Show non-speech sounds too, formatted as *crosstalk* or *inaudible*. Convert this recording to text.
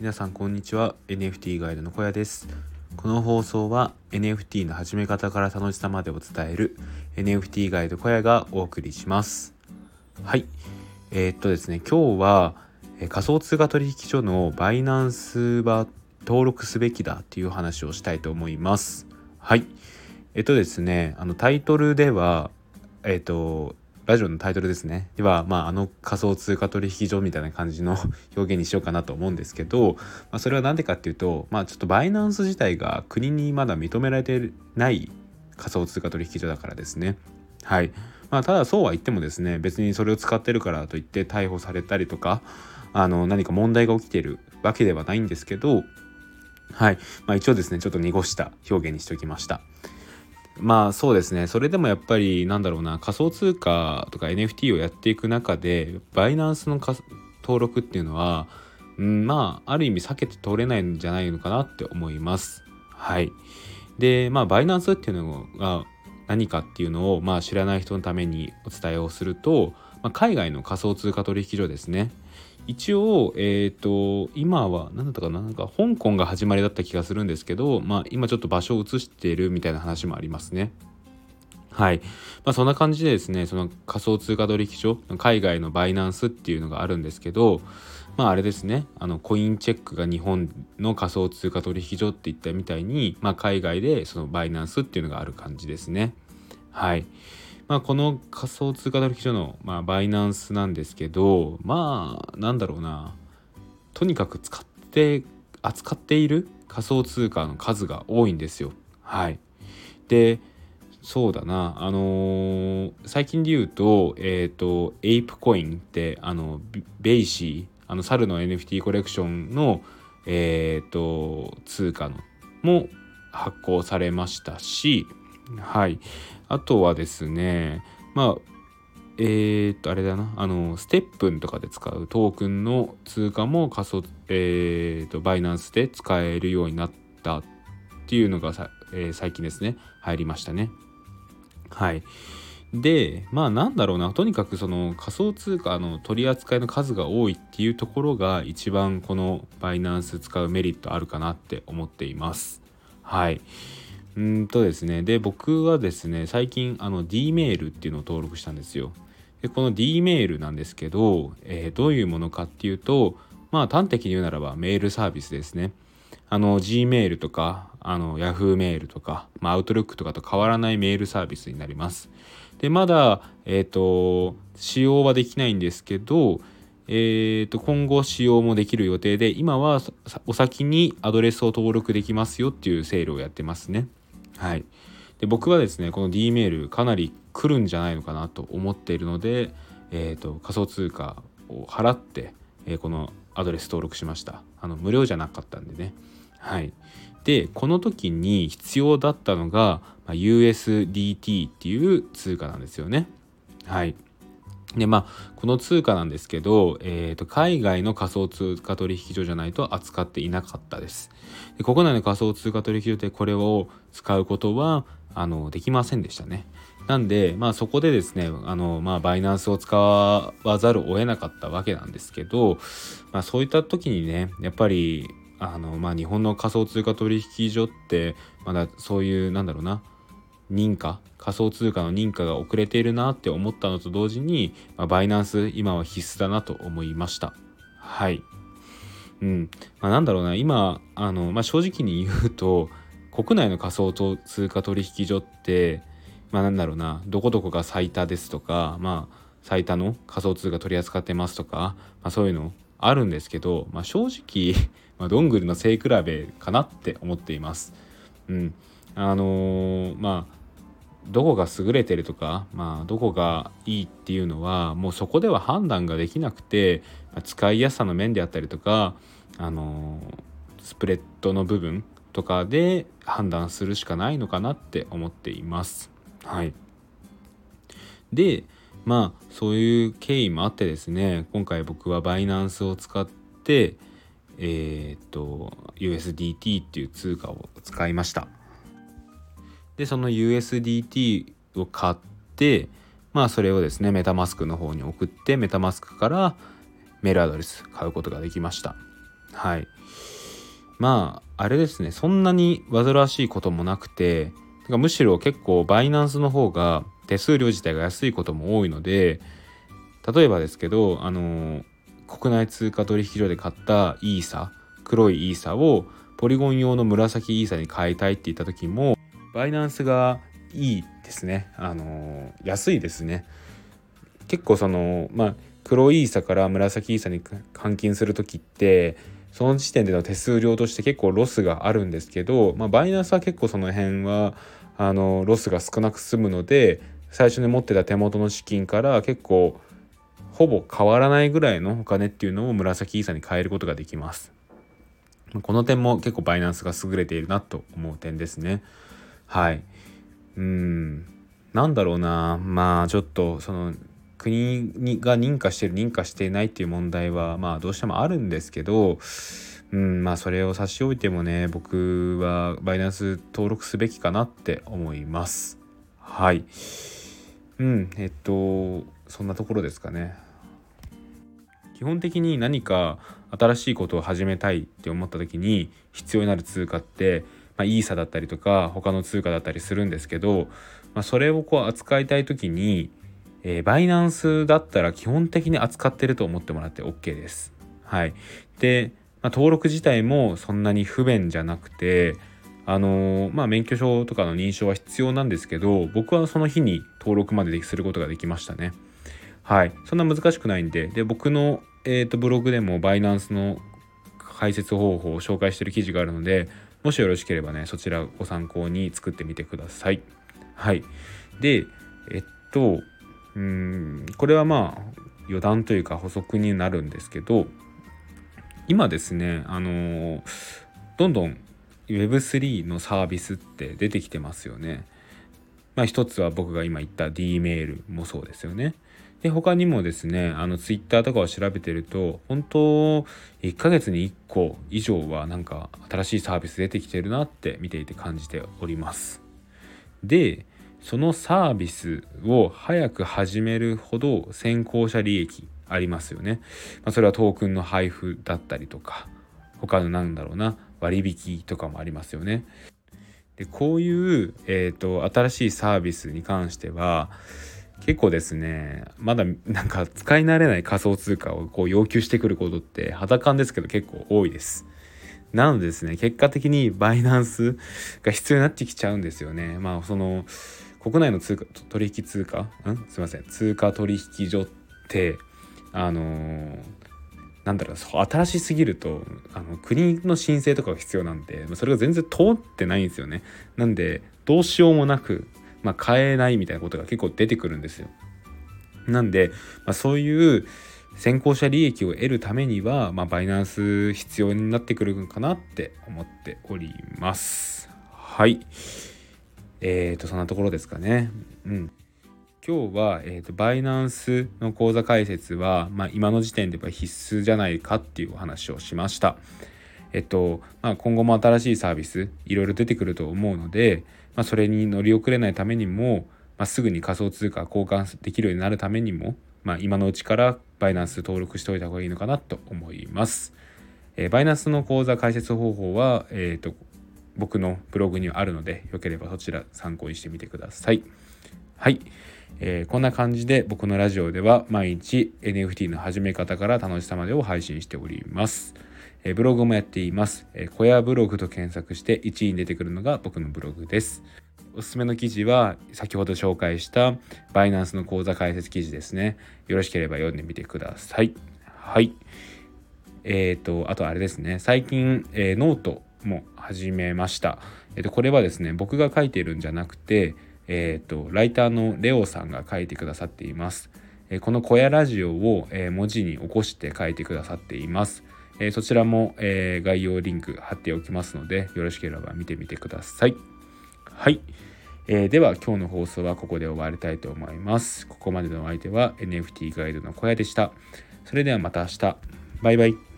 皆さんこんにちは。NFT ガイドの小屋です。この放送は NFT の始め方から楽しさまでを伝える NFT ガイド小屋がお送りします。はい。えー、っとですね。今日は仮想通貨取引所のバイナンスは登録すべきだっていう話をしたいと思います。はい。えっとですね。あのタイトルではえっとラジオのタイトルですねでは、まあ、あの仮想通貨取引所みたいな感じの *laughs* 表現にしようかなと思うんですけど、まあ、それは何でかっていうと、まあ、ちょっとバイナンス自体が国にまだ認められてない仮想通貨取引所だからですね。はい。まあ、ただそうは言ってもですね、別にそれを使ってるからといって逮捕されたりとか、あの、何か問題が起きてるわけではないんですけど、はい。まあ、一応ですね、ちょっと濁した表現にしておきました。まあそうですね。それでもやっぱりなんだろうな仮想通貨とか NFT をやっていく中でバイナンスの登録っていうのは、うん、まあある意味避けて通れないんじゃないのかなって思います。はい。でまあバイナンスっていうのが何かっていうのを、まあ、知らない人のためにお伝えをすると、まあ、海外の仮想通貨取引所ですね。一応、えっ、ー、と、今は、何だったかな、なんか香港が始まりだった気がするんですけど、まあ今ちょっと場所を移しているみたいな話もありますね。はい。まあそんな感じでですね、その仮想通貨取引所、海外のバイナンスっていうのがあるんですけど、まああれですね、あのコインチェックが日本の仮想通貨取引所って言ったみたいに、まあ海外でそのバイナンスっていうのがある感じですね。はい。まあ、この仮想通貨取引所の、まあ、バイナンスなんですけどまあなんだろうな。とにかく使って扱っている仮想通貨の数が多いんですよ。はい、でそうだな。あのー、最近で言うとえっ、ー、と ApeCoin ってあの BAYC あの猿の NFT コレクションのえっ、ー、と通貨のも発行されましたしはいあとはですね、まあ、えー、っと、あれだな、あの、 STEPN とかで使うトークンの通貨も仮想、えー、っと、バイナンスで使えるようになったっていうのがさ、えー、最近ですね、入りましたね。はい。で、まあなんだろうな、とにかくその仮想通貨の取り扱いの数が多いっていうところが一番このバイナンス使うメリットあるかなって思っています。はい。うんとですねで僕はですね最近あの D メールっていうのを登録したんですよ。でこの D メールなんですけど、えー、どういうものかっていうとまあ端的に言うならばメールサービスですね。あの G メールとかあの Yahoo メールとか、まあ、Outlook とかと変わらないメールサービスになります。でまだえっ、ー、と使用はできないんですけどえー、と今後使用もできる予定で今はお先にアドレスを登録できますよっていうセールをやってますね。はい、で僕はですねこの D メールかなり来るんじゃないのかなと思っているので、えーと、仮想通貨を払って、えー、このアドレス登録しました。あの無料じゃなかったんでね。はい。でこの時に必要だったのが、ま、USDT っていう通貨なんですよね。はい。でまあこの通貨なんですけど、えーと、海外の仮想通貨取引所じゃないと扱っていなかったです。で国内の仮想通貨取引所でこれを使うことはあのできませんでしたね。なんで、まあ、そこでですねあの、まあ、バイナンスを使わざるを得なかったわけなんですけど、まあ、そういった時にねやっぱりあの、まあ、日本の仮想通貨取引所ってまだそういうなんだろうな認可？仮想通貨の認可が遅れているなって思ったのと同時に、まあ、バイナンス今は必須だなと思いました。はい。うん。まあ、なんだろうな。今あの、まあ、正直に言うと国内の仮想通貨取引所ってまあなんだろうな。どこどこが最多ですとかまあ最多の仮想通貨取り扱ってますとか、まあ、そういうのあるんですけど、まあ、正直、*laughs* まあ、どんぐりの背比べかなって思っています。うん、あのー、まあどこが優れてるとか、まあ、どこがいいっていうのはもうそこでは判断ができなくて、ま、使いやすさの面であったりとか、あの、スプレッドの部分とかで判断するしかないのかなって思っています。はい、でまあそういう経緯もあってですね今回僕はバイナンスを使ってえっ、と USDT っていう通貨を使いました。でその USDT を買ってまあそれをですねメタマスクの方に送ってメタマスクからメールアドレス買うことができました。はい。まああれですねそんなに煩わしいこともなくてむしろ結構バイナンスの方が手数料自体が安いことも多いので例えばですけどあの国内通貨取引所で買ったイーサ黒いイーサをポリゴン用の紫イーサに変えたいって言った時もバイナンスがいいですねあの安いですね結構そのまあ黒イーサから紫イーサに換金する時ってその時点での手数料として結構ロスがあるんですけど、まあ、バイナンスは結構その辺はあのロスが少なく済むので最初に持ってた手元の資金から結構ほぼ変わらないぐらいのお金っていうのを紫イーサに変えることができます。この点も結構バイナンスが優れているなと思う点ですね。はい。うん。なんだろうな。まあちょっとその国にが認可してる認可していないっていう問題はまあどうしてもあるんですけど、うん、まあそれを差し置いてもね僕はバイナンス登録すべきかなって思います。はい。うん、えっとそんなところですかね。基本的に何か新しいことを始めたいって思った時に必要になる通貨って、まあ、イーサだったりとか他の通貨だったりするんですけど、まあ、それをこう扱いたい時にえー、バイナンスだったら基本的に扱ってると思ってもらって OK です。はい。で、まあ、登録自体もそんなに不便じゃなくて、あのー、まあ、免許証とかの認証は必要なんですけど、僕はその日に登録まですることができましたね。はい。そんな難しくないんで、で、僕の、えーと、ブログでもバイナンスの解説方法を紹介してる記事があるので、もしよろしければね、そちらご参考に作ってみてください。はい。で、えっと、うんこれはまあ余談というか補足になるんですけど今ですねあのどんどん Web3 のサービスって出てきてますよね。まあ一つは僕が今言った D メールもそうですよね。で他にもですねあの Twitter とかを調べてると本当1ヶ月に1個以上はなんか新しいサービス出てきてるなって見ていて感じております。でそのサービスを早く始めるほど先行者利益ありますよね。まあ、それはトークンの配布だったりとか他のなんだろうな割引とかもありますよね。でこういう、えーと、新しいサービスに関しては結構ですねまだなんか使い慣れない仮想通貨をこう要求してくることって肌感ですけど結構多いです。なのでですね結果的にバイナンスが必要になってきちゃうんですよね。まあその国内の通貨取引通貨？ん？すいません通貨取引所ってあのー、なんだろう新しすぎるとあの国の申請とかが必要なんでそれが全然通ってないんですよねなんでどうしようもなく、まあ、買えないみたいなことが結構出てくるんですよなんで、まあ、そういう先行者利益を得るためには、まあ、バイナンス必要になってくるかなって思っておりますはい。えっ、ー、と、そんなところですかね。うん。今日は、えーと、バイナンスの口座開設は、まあ、今の時点では必須じゃないかっていうお話をしました。えっとまあ、今後も新しいサービスいろいろ出てくると思うので、まあ、それに乗り遅れないためにも、まあ、すぐに仮想通貨交換できるようになるためにも、まあ、今のうちからバイナンス登録しておいた方がいいのかなと思います。えー、バイナンスの口座開設方法は、えーと僕のブログにあるのでよければそちら参考にしてみてください。はい、えー、こんな感じで僕のラジオでは毎日 NFT の始め方から楽しさまでを配信しております。え、ブログもやっています。え、小屋ブログと検索して1位に出てくるのが僕のブログです。おすすめの記事は先ほど紹介したバイナンスの口座開設記事ですね。よろしければ読んでみてください。はい。えっ、ー、と、あとあれですね。最近、えー、ノートも始めました。えっと、これはですね僕が書いてるんじゃなくて、えっと、ライターのレオさんが書いてくださっています。この小屋ラジオを、文字に起こして書いてくださっています。えそちらも、え概要リンク貼っておきますのでよろしければ見てみてください。はい。えー、では今日の放送はここで終わりたいと思います。ここまでのお相手は NFT ガイドの小屋でした。それではまた明日。バイバイ。